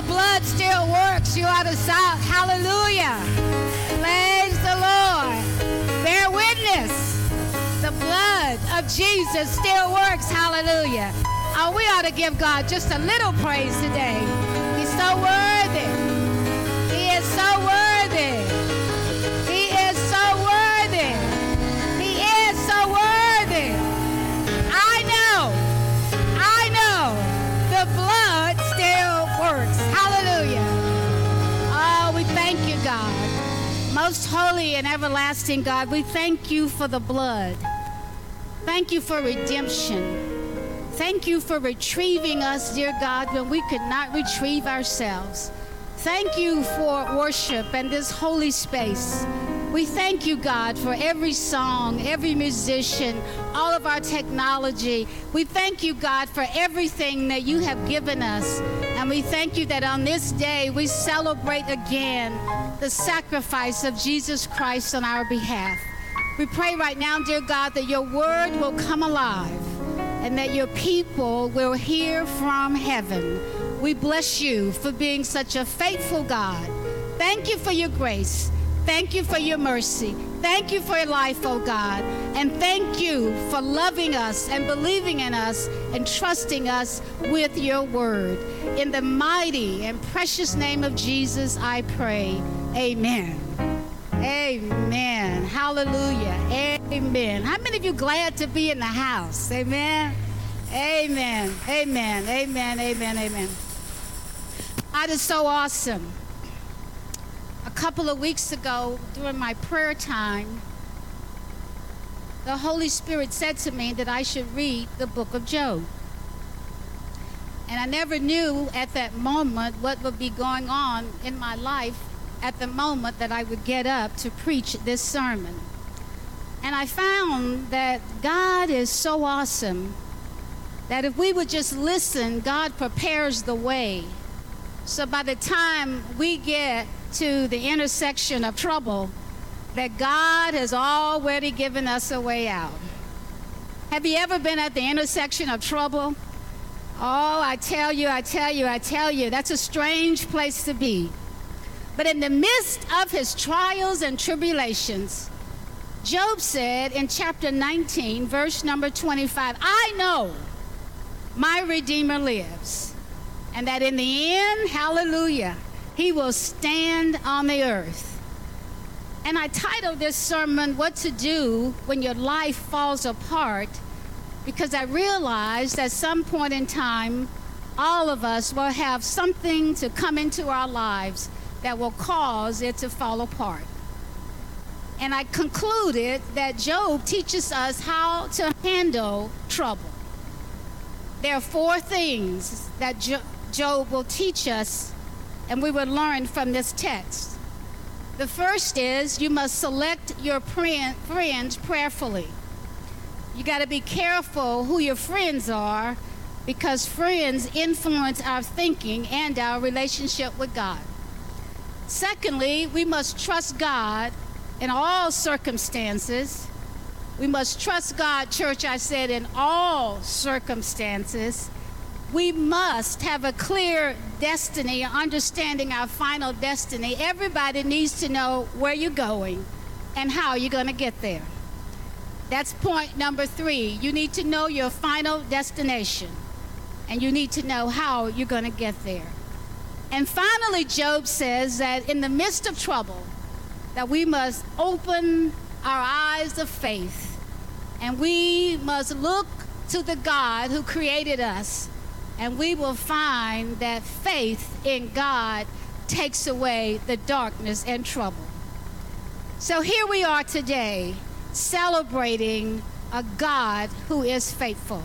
The blood still works, you ought to shout hallelujah. Praise the Lord. Bear witness. The blood of Jesus still works. Hallelujah. Oh, we ought to give God just a little praise today. He's so worthy. Most holy and everlasting God, we thank you for the blood. Thank you for redemption. Thank you for retrieving us, dear God, when we could not retrieve ourselves. Thank you for worship and this holy space. We thank you, God, for every song, every musician, all of our technology. We thank you, God, for everything that you have given us. And we thank you that on this day we celebrate again the sacrifice of Jesus Christ on our behalf. We pray right now, dear God, that your word will come alive and that your people will hear from heaven. We bless you for being such a faithful God. Thank you for your grace. Thank you for your mercy. Thank you for your life, oh God. And thank you for loving us and believing in us and trusting us with your word. In the mighty and precious name of Jesus, I pray. Amen. Amen. Hallelujah. Amen. How many of you glad to be in the house? Amen. Amen. Amen. Amen. Amen. Amen. God is so awesome. Couple of weeks ago, during my prayer time, the Holy Spirit said to me that I should read the book of Job. And I never knew at that moment what would be going on in my life at the moment that I would get up to preach this sermon. And I found that God is so awesome that if we would just listen, God prepares the way. So by the time we get to the intersection of trouble, that God has already given us a way out. Have you ever been at the intersection of trouble? Oh, I tell you, I tell you, I tell you, that's a strange place to be. But in the midst of his trials and tribulations, Job said in chapter 19, verse number 25, I know my Redeemer lives, and that in the end, hallelujah, he will stand on the earth. And I titled this sermon, What to Do When Your Life Falls Apart, because I realized at some point in time, all of us will have something to come into our lives that will cause it to fall apart. And I concluded that Job teaches us how to handle trouble. There are four things that jo- Job will teach us, and we will learn from this text. The first is you must select your friends prayerfully. You got to be careful who your friends are because friends influence our thinking and our relationship with God. Secondly, we must trust God in all circumstances we must trust God, church, I said, in all circumstances. We must have a clear destiny, understanding our final destiny. Everybody needs to know where you're going and how you're going to get there. That's point number three. You need to know your final destination, and you need to know how you're going to get there. And finally, Job says that in the midst of trouble, that we must open our eyes of faith and we must look to the God who created us, and we will find that faith in God takes away the darkness and trouble. So here we are today celebrating a God who is faithful.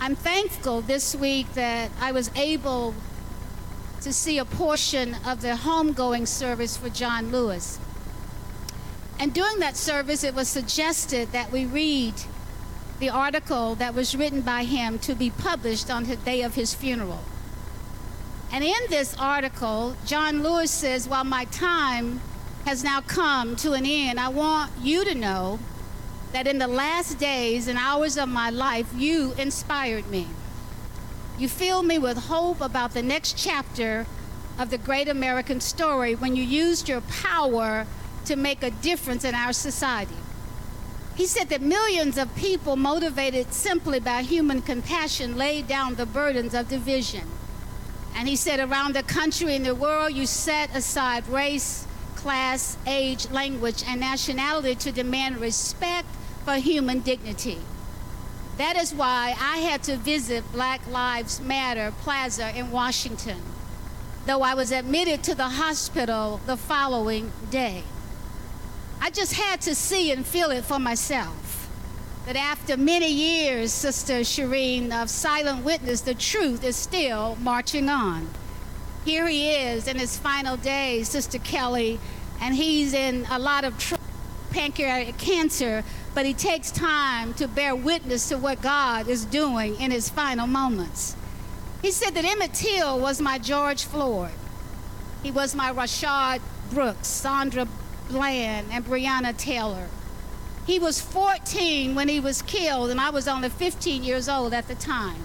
I'm thankful this week that I was able to see a portion of the homegoing service for John Lewis. And during that service, it was suggested that we read the article that was written by him to be published on the day of his funeral. And in this article, John Lewis says, While my time has now come to an end, I want you to know that in the last days and hours of my life, you inspired me. You filled me with hope about the next chapter of the great American story when you used your power to make a difference in our society. He said that millions of people, motivated simply by human compassion, laid down the burdens of division. And he said, around the country and the world, you set aside race, class, age, language, and nationality to demand respect for human dignity. That is why I had to visit Black Lives Matter Plaza in Washington, though I was admitted to the hospital the following day. I just had to see and feel it for myself. That after many years, Sister Shireen, of silent witness, the truth is still marching on. Here he is in his final days, Sister Kelly, and he's in a lot of trouble, pancreatic cancer, but he takes time to bear witness to what God is doing in his final moments. He said that Emmett Till was my George Floyd. He was my Rayshard Brooks, Sandra Bland and Breonna Taylor. He was 14 when he was killed, and I was only 15 years old at the time.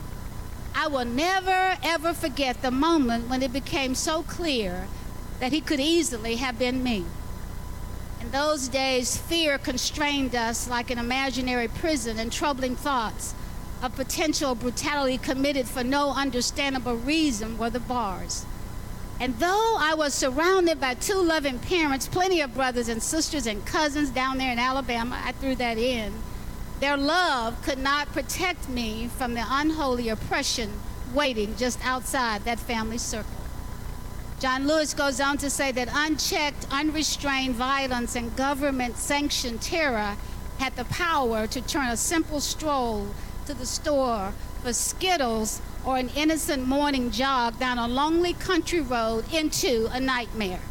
I will never, ever forget the moment when it became so clear that he could easily have been me. In those days, fear constrained us like an imaginary prison, and troubling thoughts of potential brutality committed for no understandable reason were the bars. And though I was surrounded by two loving parents, plenty of brothers and sisters and cousins down there in Alabama, I threw that in, their love could not protect me from the unholy oppression waiting just outside that family circle. John Lewis goes on to say that unchecked, unrestrained violence and government sanctioned terror had the power to turn a simple stroll to the store for Skittles or an innocent morning jog down a lonely country road into a nightmare.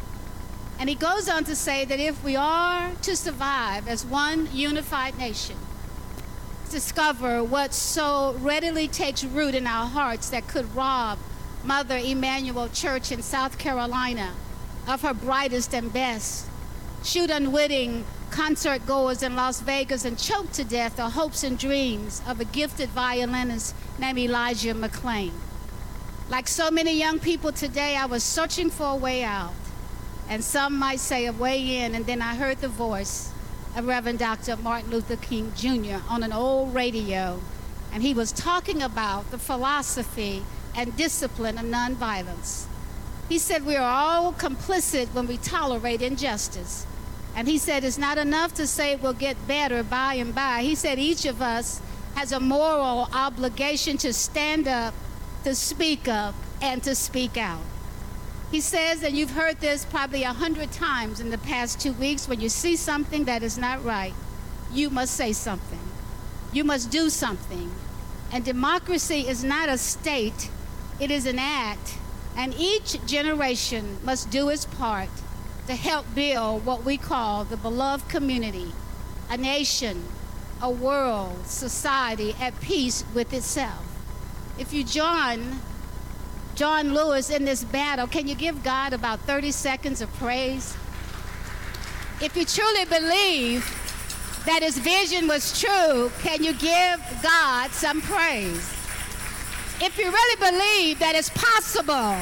And he goes on to say that if we are to survive as one unified nation, discover what so readily takes root in our hearts that could rob Mother Emanuel Church in South Carolina of her brightest and best, shoot unwitting concert goers in Las Vegas and choked to death the hopes and dreams of a gifted violinist named Elijah McClain. Like so many young people today, I was searching for a way out, and some might say a way in, and then I heard the voice of Reverend Dr. Martin Luther King Jr. on an old radio, and he was talking about the philosophy and discipline of nonviolence. He said we are all complicit when we tolerate injustice. And he said it's not enough to say it will get better by and by. He said each of us has a moral obligation to stand up, to speak up, and to speak out. He says, and you've heard this probably a hundred times in the past two weeks, when you see something that is not right, you must say something. You must do something. And democracy is not a state, it is an act. And each generation must do its part to help build what we call the beloved community, a nation, a world, society at peace with itself. If you join John Lewis in this battle, can you give God about 30 seconds of praise? If you truly believe that his vision was true, can you give God some praise? If you really believe that it's possible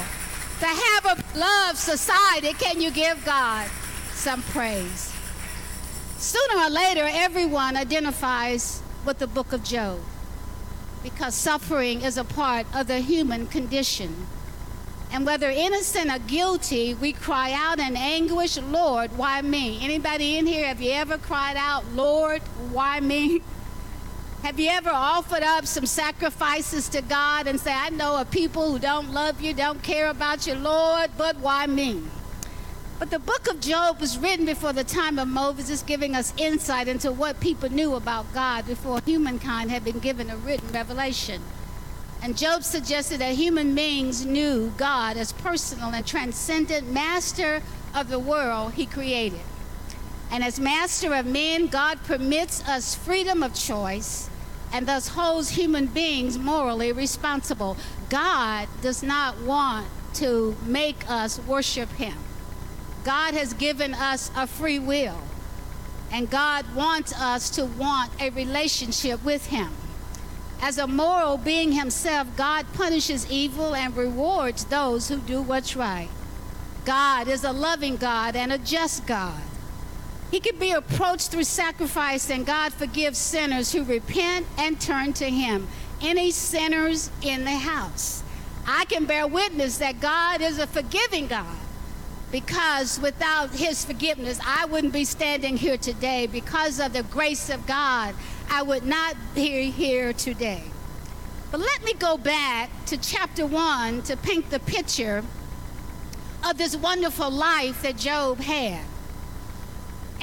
to have a love society, can you give God some praise? Sooner or later, everyone identifies with the book of Job because suffering is a part of the human condition. And whether innocent or guilty, we cry out in anguish, Lord, why me? Anybody in here, have you ever cried out, Lord, why me? Have you ever offered up some sacrifices to God and say, I know of people who don't love you, don't care about you, Lord, but why me? But the book of Job was written before the time of Moses, giving us insight into what people knew about God before humankind had been given a written revelation. And Job suggested that human beings knew God as personal and transcendent master of the world he created. And as master of men, God permits us freedom of choice and thus holds human beings morally responsible. God does not want to make us worship Him. God has given us a free will, and God wants us to want a relationship with Him. As a moral being Himself, God punishes evil and rewards those who do what's right. God is a loving God and a just God. He can be approached through sacrifice, and God forgives sinners who repent and turn to Him. Any sinners in the house. I can bear witness that God is a forgiving God because without His forgiveness, I wouldn't be standing here today. Because of the grace of God, I would not be here today. But let me go back to chapter 1 to paint the picture of this wonderful life that Job had.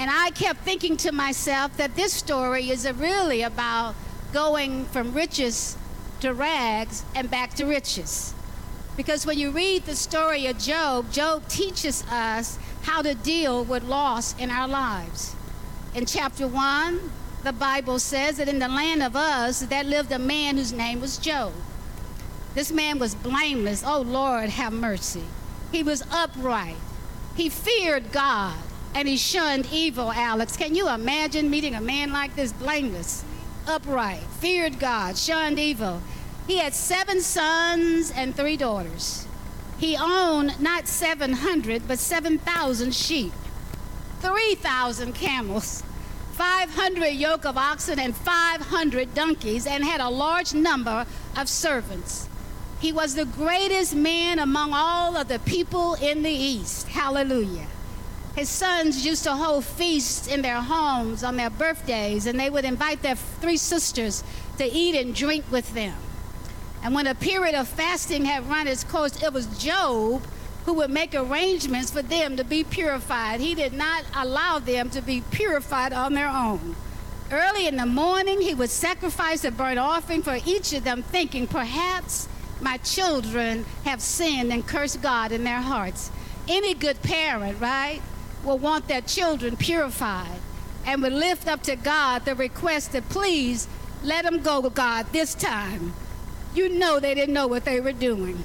And I kept thinking to myself that this story is really about going from riches to rags and back to riches. Because when you read the story of Job, Job teaches us how to deal with loss in our lives. In chapter 1, the Bible says that in the land of Uz there lived a man whose name was Job. This man was blameless. Oh, Lord, have mercy. He was upright. He feared God and he shunned evil, Alex. Can you imagine meeting a man like this, blameless, upright, feared God, shunned evil? He had seven sons and three daughters. He owned not 700, but 7,000 sheep, 3,000 camels, 500 yoke of oxen, and 500 donkeys, and had a large number of servants. He was the greatest man among all of the people in the East. Hallelujah. His sons used to hold feasts in their homes on their birthdays, and they would invite their three sisters to eat and drink with them. And when a period of fasting had run its course, it was Job who would make arrangements for them to be purified. He did not allow them to be purified on their own. Early in the morning, he would sacrifice a burnt offering for each of them, thinking, perhaps my children have sinned and cursed God in their hearts. Any good parent, right? Will want their children purified and will lift up to God the request to please let them go, God, this time. You know they didn't know what they were doing.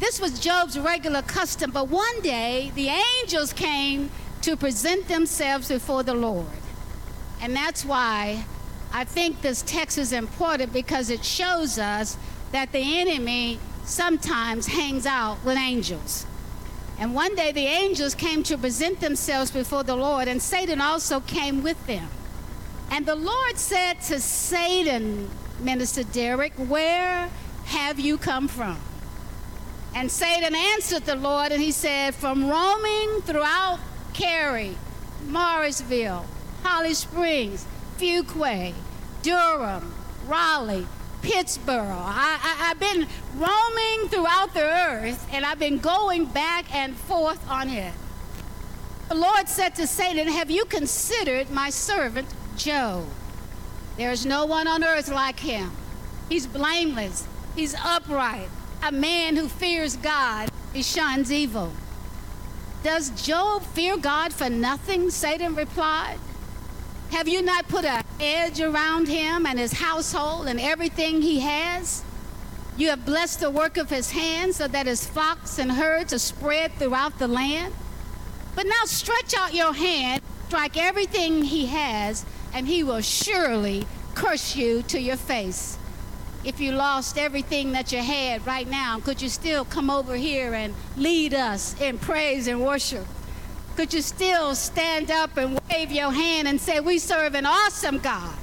This was Job's regular custom, but one day the angels came to present themselves before the Lord. And that's why I think this text is important because it shows us that the enemy sometimes hangs out with angels. And one day the angels came to present themselves before the Lord, and Satan also came with them. And the Lord said to Satan, Minister Derek, Where have you come from? And Satan answered the Lord, and he said, From roaming throughout Cary, Morrisville, Holly Springs, Fuquay, Durham, Raleigh, Pittsburgh. I, I've been roaming throughout the earth, and I've been going back and forth on it. The Lord said to Satan, Have you considered my servant Job? There is no one on earth like him. He's blameless, he's upright, a man who fears God, he shuns evil. Does Job fear God for nothing? Satan replied. Have you not put an edge around him and his household and everything he has? You have blessed the work of his hands so that his flocks and herds are spread throughout the land. But now stretch out your hand, strike everything he has, and he will surely curse you to your face. If you lost everything that you had right now, could you still come over here and lead us in praise and worship? Could you still stand up and wave your hand and say, We serve an awesome God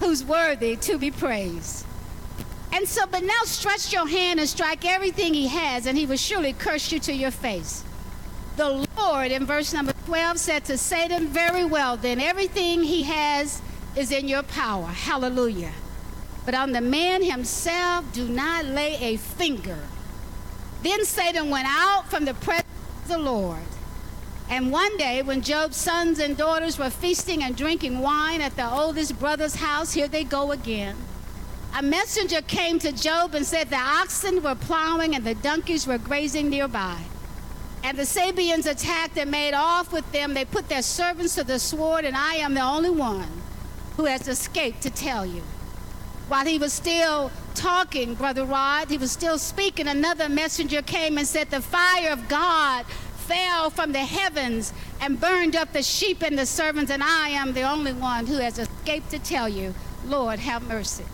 who's worthy to be praised? And so, but now stretch your hand and strike everything he has, and he will surely curse you to your face. The Lord, in verse number 12, said to Satan, Very well, then everything he has is in your power. Hallelujah. But on the man himself, do not lay a finger. Then Satan went out from the presence of the Lord. And one day, when Job's sons and daughters were feasting and drinking wine at the oldest brother's house, here they go again. A messenger came to Job and said the oxen were plowing and the donkeys were grazing nearby. And the Sabeans attacked and made off with them. They put their servants to the sword, and I am the only one who has escaped to tell you. While he was still talking, Brother Rod, he was still speaking, another messenger came and said, The fire of God fell from the heavens and burned up the sheep and the servants, and I am the only one who has escaped to tell you, Lord, have mercy.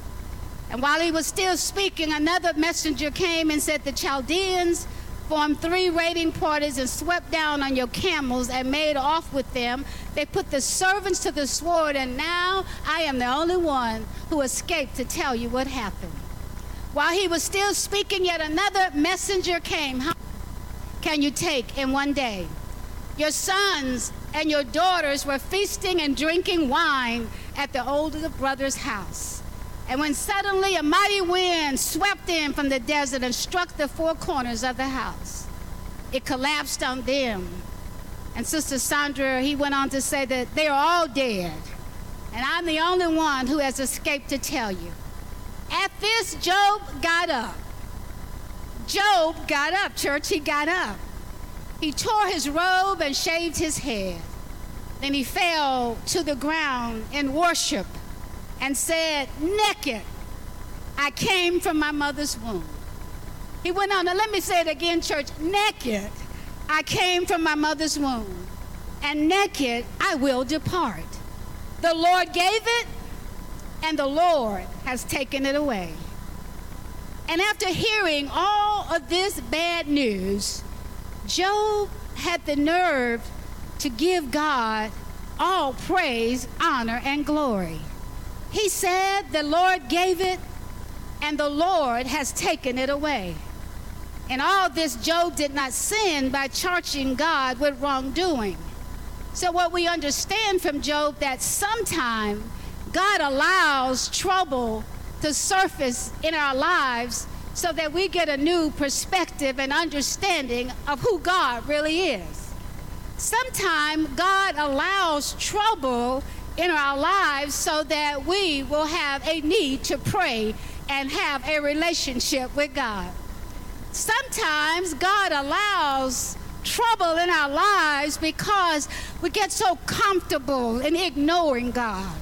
And while he was still speaking, another messenger came and said, The Chaldeans formed three raiding parties and swept down on your camels and made off with them. They put the servants to the sword, and now I am the only one who escaped to tell you what happened. While he was still speaking, yet another messenger came can you take in one day? Your sons and your daughters were feasting and drinking wine at the older brother's house. And when suddenly a mighty wind swept in from the desert and struck the four corners of the house, it collapsed on them. And Sister Sandra, he went on to say that they are all dead. And I'm the only one who has escaped to tell you. At this, Job got up Job got up, church, he got up. He tore his robe and shaved his head. Then he fell to the ground in worship and said, Naked, I came from my mother's womb. He went on, now let me say it again, church. Naked, I came from my mother's womb, and naked I will depart. The Lord gave it, and the Lord has taken it away. And after hearing all of this bad news, Job had the nerve to give God all praise, honor, and glory. He said, The Lord gave it, and the Lord has taken it away. And all this, Job did not sin by charging God with wrongdoing. So, what we understand from Job that sometime God allows trouble to surface in our lives so that we get a new perspective and understanding of who God really is. Sometimes God allows trouble in our lives so that we will have a need to pray and have a relationship with God. Sometimes God allows trouble in our lives because we get so comfortable in ignoring God.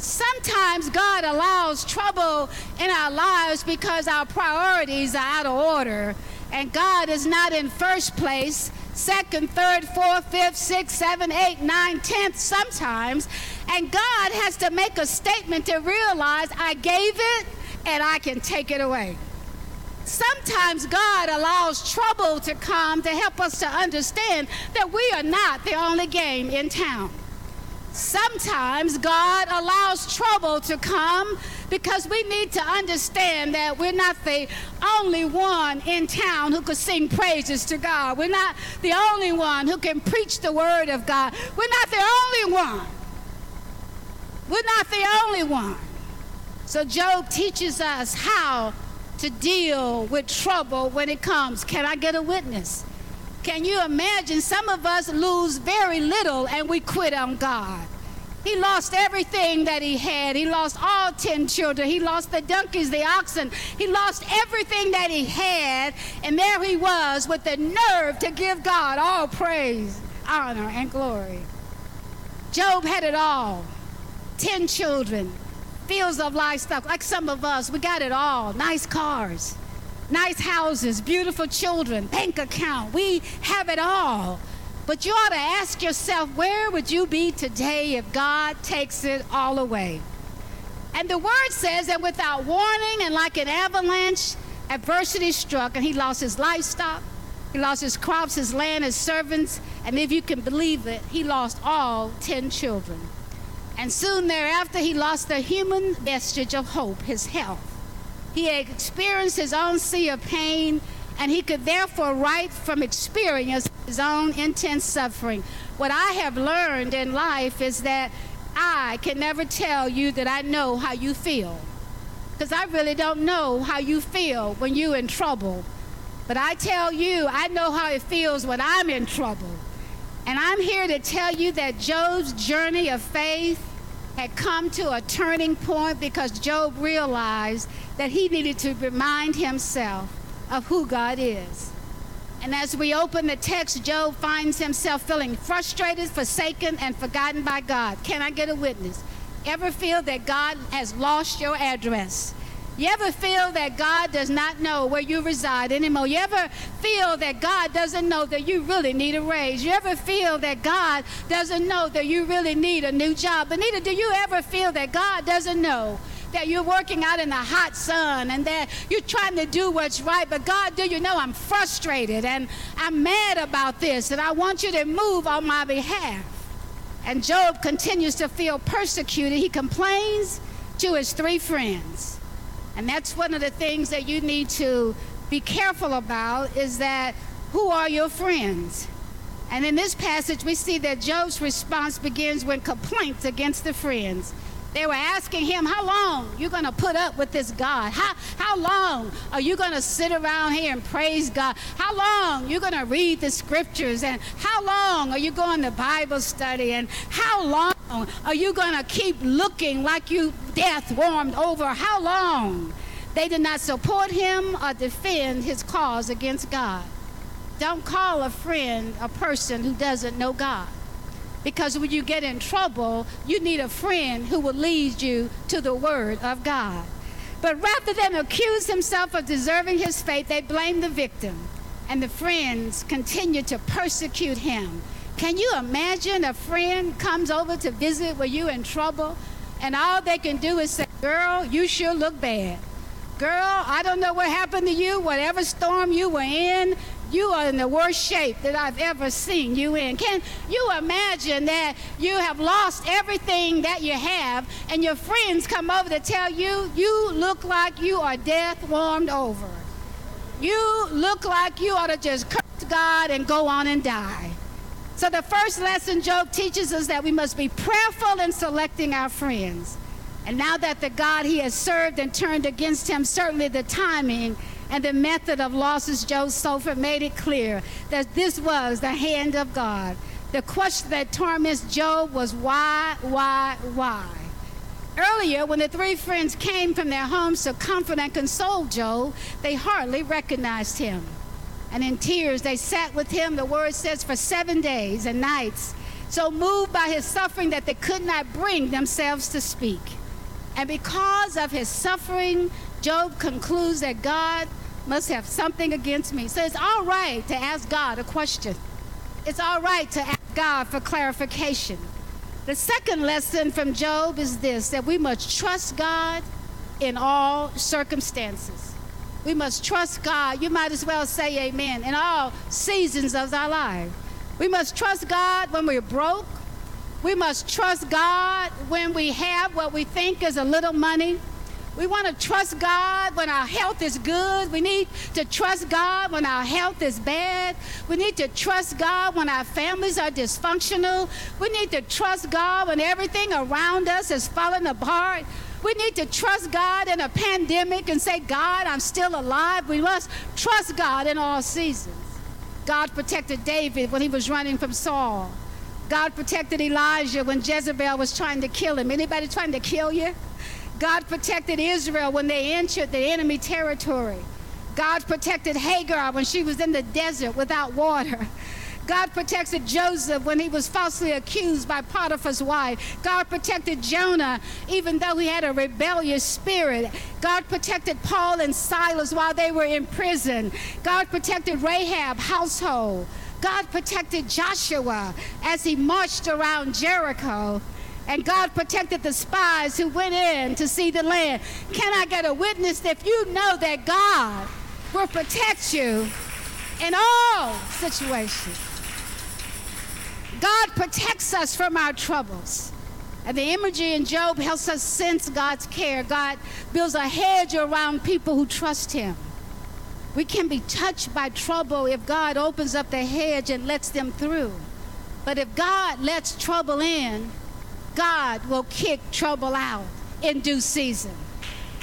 Sometimes God allows trouble in our lives because our priorities are out of order and God is not in first place, second, third, fourth, fifth, sixth, seventh, eighth, ninth, tenth sometimes. And God has to make a statement to realize I gave it and I can take it away. Sometimes God allows trouble to come to help us to understand that we are not the only game in town. Sometimes God allows trouble to come because we need to understand that we're not the only one in town who could sing praises to God. We're not the only one who can preach the word of God. We're not the only one. We're not the only one. So Job teaches us how to deal with trouble when it comes. Can I get a witness? Can you imagine? Some of us lose very little and we quit on God. He lost everything that he had. He lost all 10 children. He lost the donkeys, the oxen. He lost everything that he had. And there he was with the nerve to give God all praise, honor, and glory. Job had it all 10 children, fields of livestock, like some of us. We got it all nice cars, nice houses, beautiful children, bank account. We have it all. But you ought to ask yourself, where would you be today if God takes it all away? And the word says that without warning and like an avalanche, adversity struck, and he lost his livestock, he lost his crops, his land, his servants, and if you can believe it, he lost all 10 children. And soon thereafter, he lost the human vestige of hope, his health. He had experienced his own sea of pain and he could therefore write from experience his own intense suffering. What I have learned in life is that I can never tell you that I know how you feel. Because I really don't know how you feel when you're in trouble. But I tell you, I know how it feels when I'm in trouble. And I'm here to tell you that Job's journey of faith had come to a turning point because Job realized that he needed to remind himself of who God is. And as we open the text, Job finds himself feeling frustrated, forsaken, and forgotten by God. Can I get a witness? Ever feel that God has lost your address? You ever feel that God does not know where you reside anymore? You ever feel that God doesn't know that you really need a raise? You ever feel that God doesn't know that you really need a new job? But neither do you ever feel that God doesn't know that you're working out in the hot sun and that you're trying to do what's right. But God, do you know I'm frustrated and I'm mad about this and I want you to move on my behalf. And Job continues to feel persecuted. He complains to his three friends. And that's one of the things that you need to be careful about is that who are your friends? And in this passage, we see that Job's response begins with complaints against the friends. They were asking him, How long you going to put up with this God? How, how long are you going to sit around here and praise God? How long you going to read the scriptures? And how long are you going to Bible study? And how long are you going to keep looking like you death warmed over? How long? They did not support him or defend his cause against God. Don't call a friend a person who doesn't know God. Because when you get in trouble, you need a friend who will lead you to the Word of God. But rather than accuse himself of deserving his fate, they blame the victim. And the friends continue to persecute him. Can you imagine a friend comes over to visit when you're in trouble, and all they can do is say, Girl, you sure look bad. Girl, I don't know what happened to you, whatever storm you were in, you are in the worst shape that I've ever seen you in. Can you imagine that you have lost everything that you have, and your friends come over to tell you you look like you are death warmed over? You look like you ought to just curse God and go on and die. So, the first lesson Job teaches us that we must be prayerful in selecting our friends. And now that the God he has served and turned against him, certainly the timing and the method of losses Job Sofer made it clear that this was the hand of God. The question that torments Job was why, why, why? Earlier, when the three friends came from their homes to comfort and console Job, they hardly recognized him. And in tears, they sat with him, the word says, for seven days and nights, so moved by his suffering that they could not bring themselves to speak. And because of his suffering, Job concludes that God must have something against me. So it's all right to ask God a question. It's all right to ask God for clarification. The second lesson from Job is this that we must trust God in all circumstances. We must trust God. You might as well say amen in all seasons of our life. We must trust God when we're broke. We must trust God when we have what we think is a little money. We want to trust God when our health is good. We need to trust God when our health is bad. We need to trust God when our families are dysfunctional. We need to trust God when everything around us is falling apart. We need to trust God in a pandemic and say, God, I'm still alive. We must trust God in all seasons. God protected David when he was running from Saul. God protected Elijah when Jezebel was trying to kill him. Anybody trying to kill you? God protected Israel when they entered the enemy territory. God protected Hagar when she was in the desert without water. God protected Joseph when he was falsely accused by Potiphar's wife. God protected Jonah even though he had a rebellious spirit. God protected Paul and Silas while they were in prison. God protected Rahab household. God protected Joshua as he marched around Jericho. And God protected the spies who went in to see the land. Can I get a witness if you know that God will protect you in all situations? God protects us from our troubles. And the imagery in Job helps us sense God's care. God builds a hedge around people who trust Him. We can be touched by trouble if God opens up the hedge and lets them through. But if God lets trouble in, God will kick trouble out in due season.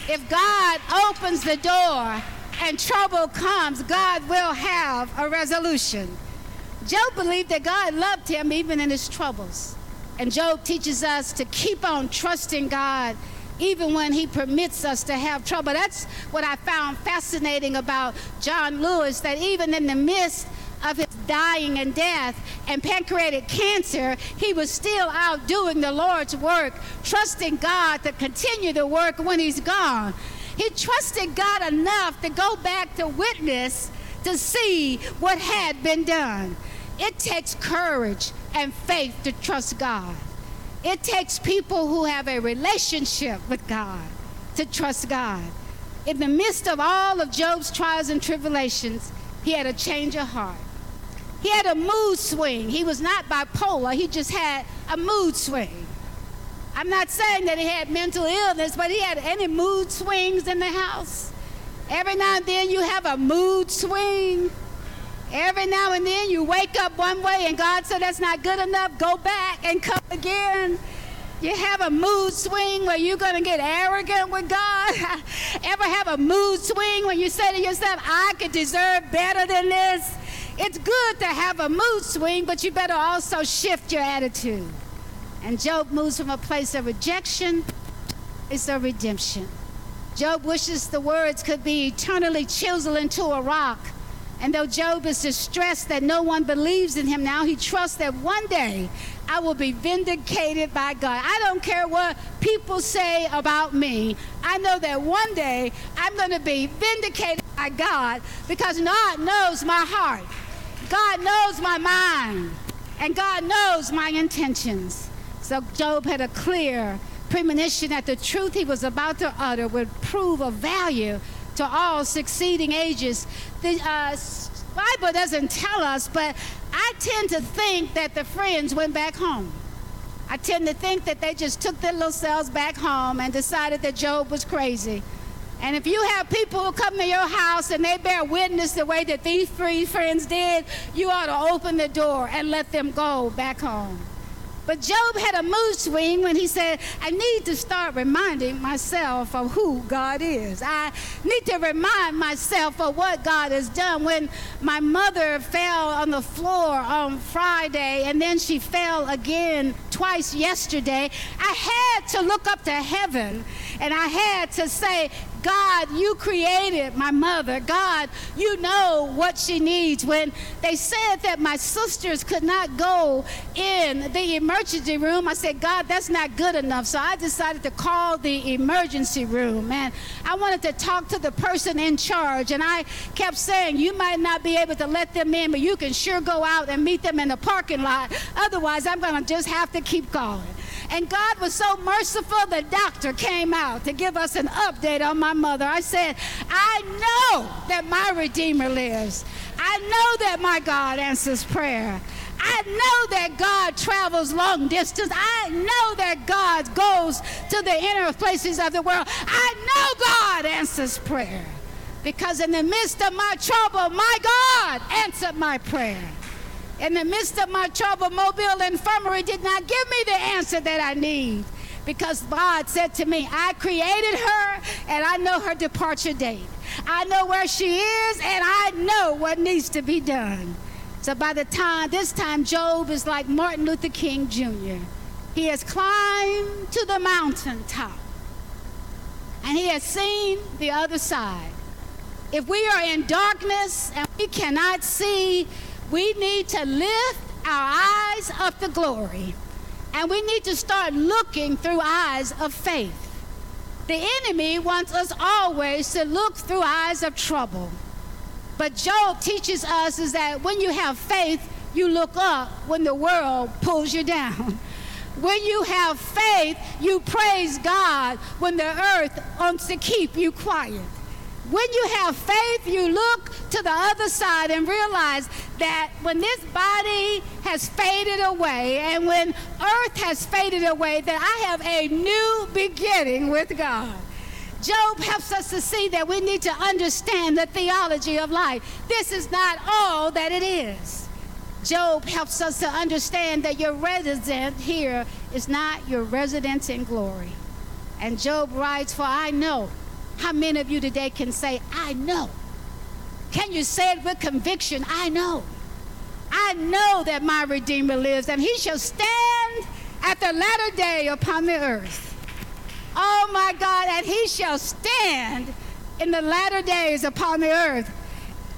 If God opens the door and trouble comes, God will have a resolution. Job believed that God loved him even in his troubles. And Job teaches us to keep on trusting God even when he permits us to have trouble. That's what I found fascinating about John Lewis, that even in the midst of his dying and death and pancreatic cancer, he was still out doing the Lord's work, trusting God to continue the work when he's gone. He trusted God enough to go back to witness to see what had been done. It takes courage and faith to trust God. It takes people who have a relationship with God to trust God. In the midst of all of Job's trials and tribulations, he had a change of heart. He had a mood swing. He was not bipolar, he just had a mood swing. I'm not saying that he had mental illness, but he had any mood swings in the house. Every now and then you have a mood swing. Every now and then you wake up one way and God said that's not good enough, go back and come again. You have a mood swing where you're going to get arrogant with God. Ever have a mood swing when you say to yourself, I could deserve better than this? It's good to have a mood swing, but you better also shift your attitude. And Job moves from a place of rejection it's a redemption. Job wishes the words could be eternally chiseled into a rock. And though Job is distressed that no one believes in him now, he trusts that one day I will be vindicated by God. I don't care what people say about me. I know that one day I'm going to be vindicated by God because God knows my heart. God knows my mind. And God knows my intentions. So Job had a clear premonition that the truth he was about to utter would prove of value to all succeeding ages. The uh, Bible doesn't tell us, but I tend to think that the friends went back home. I tend to think that they just took their little selves back home and decided that Job was crazy. And if you have people who come to your house and they bear witness the way that these three friends did, you ought to open the door and let them go back home. But Job had a mood swing when he said, I need to start reminding myself of who God is. I need to remind myself of what God has done. When my mother fell on the floor on Friday and then she fell again twice yesterday, I had to look up to heaven and I had to say, God, you created my mother. God, you know what she needs. When they said that my sisters could not go in the emergency room, I said, God, that's not good enough. So I decided to call the emergency room. And I wanted to talk to the person in charge. And I kept saying, You might not be able to let them in, but you can sure go out and meet them in the parking lot. Otherwise, I'm going to just have to keep calling. And God was so merciful, the doctor came out to give us an update on my mother. I said, I know that my Redeemer lives. I know that my God answers prayer. I know that God travels long distance. I know that God goes to the inner places of the world. I know God answers prayer. Because in the midst of my trouble, my God answered my prayer in the midst of my trouble, Mobile Infirmary did not give me the answer that I need because God said to me, I created her and I know her departure date. I know where she is and I know what needs to be done. So by the time, this time, Job is like Martin Luther King Jr. He has climbed to the mountaintop and he has seen the other side. If we are in darkness and we cannot see we need to lift our eyes up to glory. And we need to start looking through eyes of faith. The enemy wants us always to look through eyes of trouble. But Job teaches us is that when you have faith, you look up when the world pulls you down. When you have faith, you praise God when the earth wants to keep you quiet. When you have faith, you look to the other side and realize that when this body has faded away and when earth has faded away, that I have a new beginning with God. Job helps us to see that we need to understand the theology of life. This is not all that it is. Job helps us to understand that your residence here is not your residence in glory. And Job writes, For I know how many of you today can say, I know? Can you say it with conviction? I know. I know that my Redeemer lives, and he shall stand at the latter day upon the earth. Oh my God, and he shall stand in the latter days upon the earth.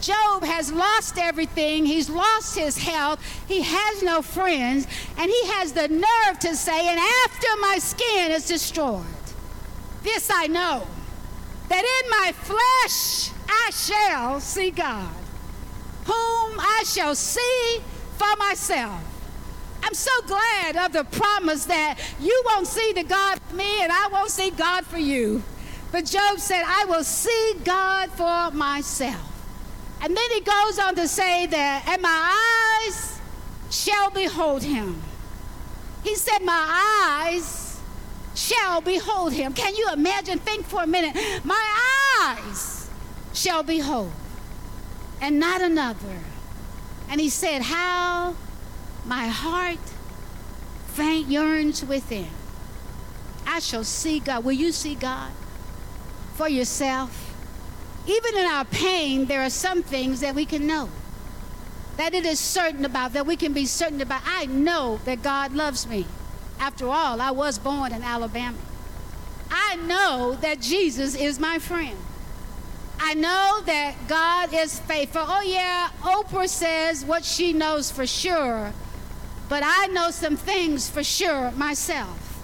Job has lost everything. He's lost his health. He has no friends. And he has the nerve to say, and after my skin is destroyed, this I know that in my flesh I shall see God, whom I shall see for myself. I'm so glad of the promise that you won't see the God for me and I won't see God for you. But Job said, I will see God for myself. And then he goes on to say that, and my eyes shall behold him. He said, My eyes shall behold him. Can you imagine? Think for a minute. My eyes shall behold, and not another. And he said, How my heart faint yearns within. I shall see God. Will you see God for yourself? Even in our pain, there are some things that we can know, that it is certain about, that we can be certain about. I know that God loves me. After all, I was born in Alabama. I know that Jesus is my friend. I know that God is faithful. Oh, yeah, Oprah says what she knows for sure, but I know some things for sure myself.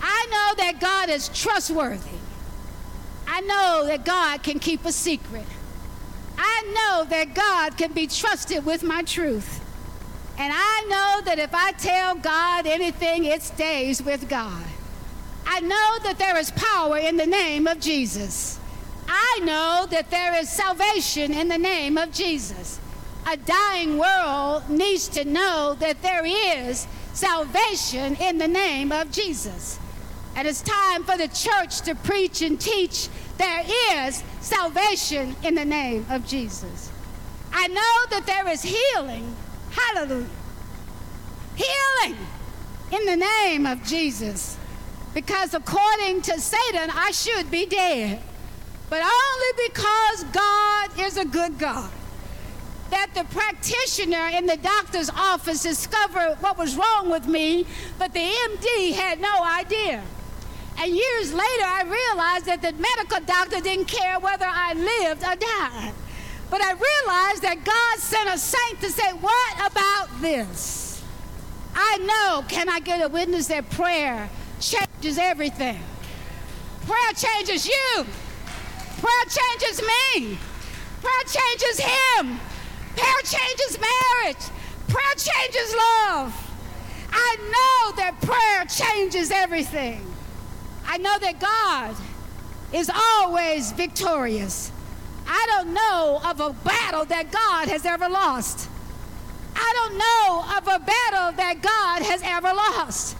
I know that God is trustworthy. I know that God can keep a secret. I know that God can be trusted with my truth. And I know that if I tell God anything, it stays with God. I know that there is power in the name of Jesus. I know that there is salvation in the name of Jesus. A dying world needs to know that there is salvation in the name of Jesus. And it's time for the church to preach and teach there is salvation in the name of Jesus. I know that there is healing Hallelujah. Healing in the name of Jesus. Because according to Satan, I should be dead. But only because God is a good God. That the practitioner in the doctor's office discovered what was wrong with me, but the MD had no idea. And years later, I realized that the medical doctor didn't care whether I lived or died. But I realized that God sent a saint to say, What about this? I know, can I get a witness that prayer changes everything? Prayer changes you, prayer changes me, prayer changes him, prayer changes marriage, prayer changes love. I know that prayer changes everything. I know that God is always victorious. I don't know of a battle that God has ever lost. I don't know of a battle that God has ever lost.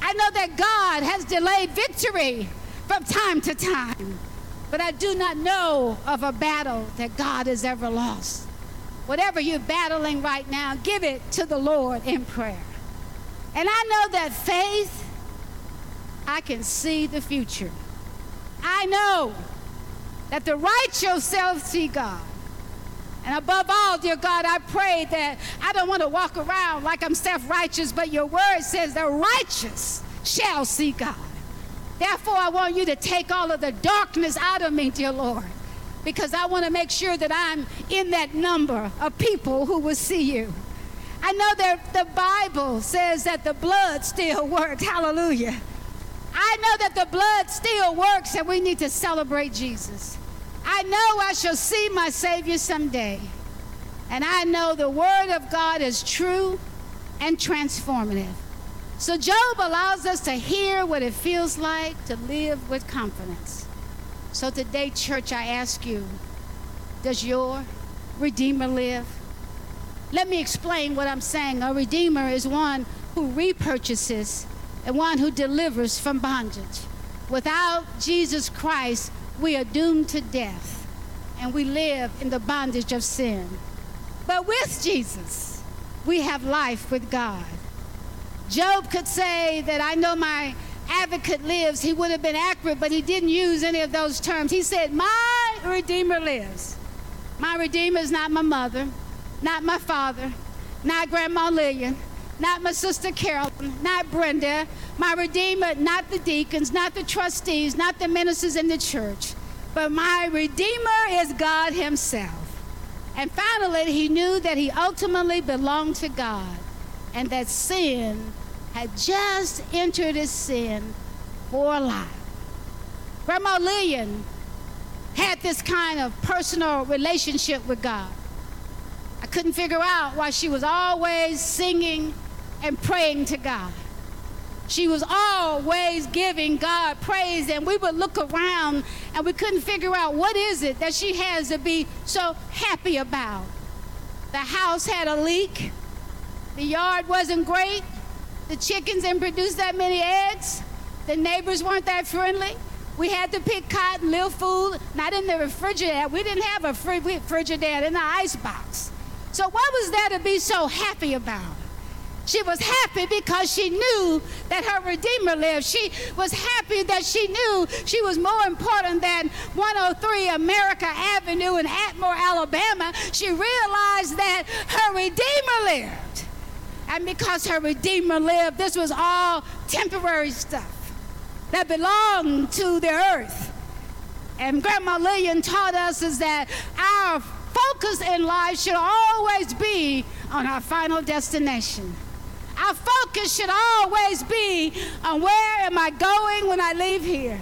I know that God has delayed victory from time to time, but I do not know of a battle that God has ever lost. Whatever you're battling right now, give it to the Lord in prayer. And I know that faith, I can see the future. I know that the righteous shall see God. And above all, dear God, I pray that I don't want to walk around like I'm self righteous, but your word says the righteous shall see God. Therefore, I want you to take all of the darkness out of me, dear Lord, because I want to make sure that I'm in that number of people who will see you. I know that the Bible says that the blood still works. Hallelujah. I know that the blood still works and we need to celebrate Jesus. I know I shall see my Savior someday. And I know the Word of God is true and transformative. So Job allows us to hear what it feels like to live with confidence. So today, church, I ask you, does your Redeemer live? Let me explain what I'm saying. A Redeemer is one who repurchases and one who delivers from bondage. Without Jesus Christ, we are doomed to death and we live in the bondage of sin. But with Jesus, we have life with God. Job could say that I know my advocate lives. He would have been accurate, but he didn't use any of those terms. He said, My Redeemer lives. My Redeemer is not my mother, not my father, not Grandma Lillian, not my sister Carolyn, not Brenda, my Redeemer, not the deacons, not the trustees, not the ministers in the church, but my Redeemer is God Himself. And finally, he knew that he ultimately belonged to God and that sin had just entered his sin for life. Grandma Lillian had this kind of personal relationship with God. I couldn't figure out why she was always singing and praying to God. She was always giving God praise, and we would look around and we couldn't figure out what is it that she has to be so happy about. The house had a leak, the yard wasn't great, the chickens didn't produce that many eggs, the neighbors weren't that friendly. We had to pick cotton, little food, not in the refrigerator. We didn't have a refrigerator in the ice box. So, what was there to be so happy about? She was happy because she knew that her Redeemer lived. She was happy that she knew she was more important than 103 America Avenue in Atmore, Alabama. She realized that her Redeemer lived. And because her Redeemer lived, this was all temporary stuff that belonged to the earth. And Grandma Lillian taught us is that our focus in life should always be on our final destination. Our focus should always be on where am I going when I leave here.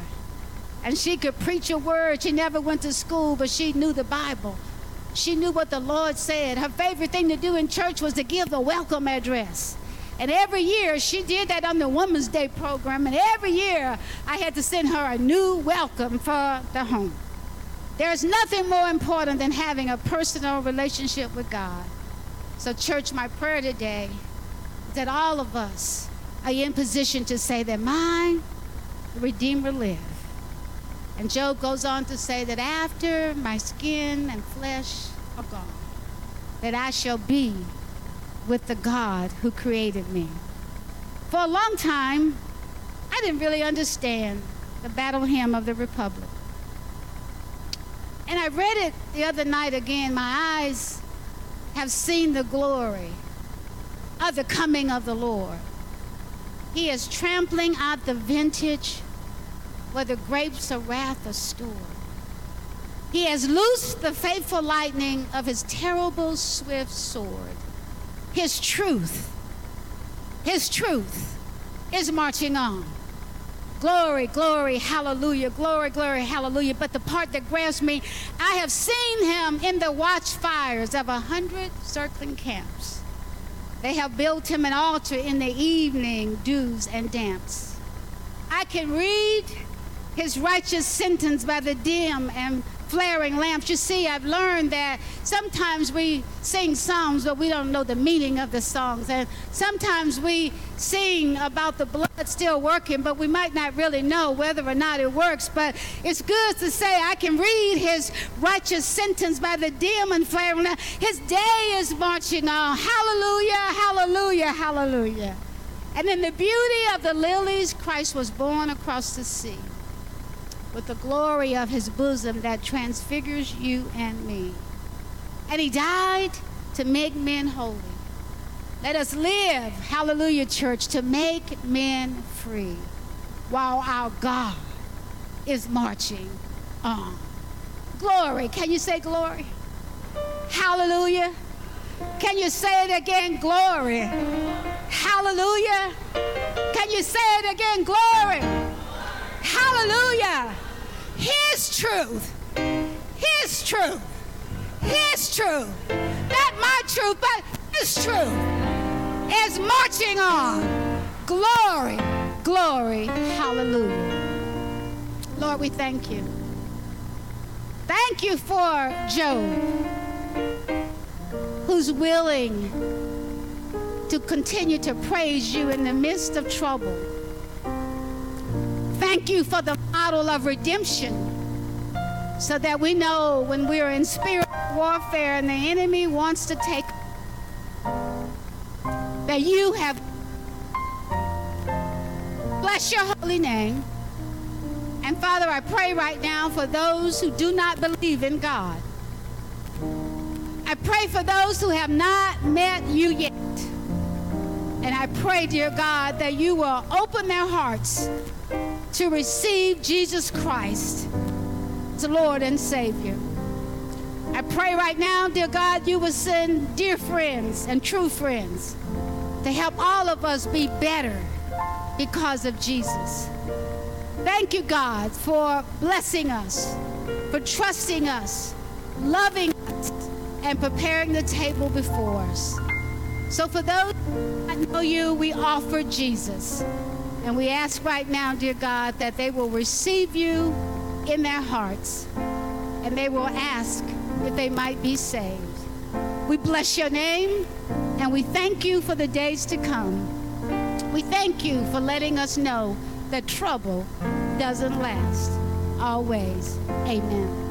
And she could preach a word. She never went to school, but she knew the Bible. She knew what the Lord said. Her favorite thing to do in church was to give the welcome address. And every year she did that on the Women's Day program. And every year I had to send her a new welcome for the home. There's nothing more important than having a personal relationship with God. So, church, my prayer today that all of us are in position to say that my Redeemer live. And Job goes on to say that after my skin and flesh are gone, that I shall be with the God who created me. For a long time, I didn't really understand the battle hymn of the Republic. And I read it the other night again. My eyes have seen the glory of the coming of the Lord. He is trampling out the vintage where the grapes of wrath are stored. He has loosed the faithful lightning of his terrible swift sword. His truth, his truth is marching on. Glory, glory, hallelujah, glory, glory, hallelujah. But the part that grabs me, I have seen him in the watchfires of a hundred circling camps. They have built him an altar in the evening dews and damps. I can read his righteous sentence by the dim and flaring lamps. You see, I've learned that sometimes we sing songs, but we don't know the meaning of the songs. And sometimes we sing about the blood still working, but we might not really know whether or not it works. But it's good to say, I can read his righteous sentence by the dim and flaring lamp. His day is marching on. Hallelujah, hallelujah, hallelujah. And in the beauty of the lilies, Christ was born across the sea with the glory of his bosom that transfigures you and me. And he died to make men holy. Let us live, hallelujah, church, to make men free while our God is marching on. Glory. Can you say glory? Hallelujah. Can you say it again? Glory. Hallelujah. Can you say it again? Glory. Hallelujah. His truth. His truth. His truth. Not my truth, but His truth is marching on. Glory, glory, hallelujah. Lord, we thank you. Thank you for Job, who's willing to continue to praise you in the midst of trouble. Thank you for the model of redemption so that we know when we're in spirit warfare and the enemy wants to take that you have bless your holy name. And father i pray right now for those who do not believe in god. I pray for those who have not met you yet. And i pray dear god that you will open their hearts to receive Jesus Christ as Lord and Savior. I pray right now, dear God, you will send dear friends and true friends to help all of us be better because of Jesus. Thank you, God, for blessing us, for trusting us, loving us, and preparing the table before us. So, for those that know you, we offer Jesus. And we ask right now, dear God, that they will receive you in their hearts and they will ask if they might be saved. We bless your name and we thank you for the days to come. We thank you for letting us know that trouble doesn't last always. Amen.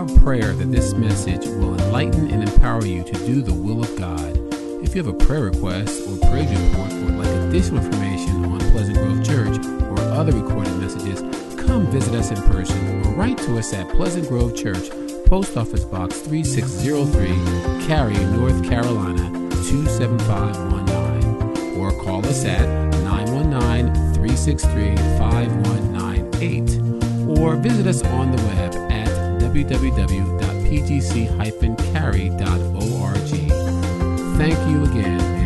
Our prayer that this message will enlighten and empower you to do the will of God. If you have a prayer request or praise report or would like additional information on Pleasant Grove Church or other recorded messages, come visit us in person or write to us at Pleasant Grove Church, Post Office Box 3603, Cary, North Carolina 27519, or call us at 919 363 5198 or visit us on the web www.pgc-cary.org. Thank you again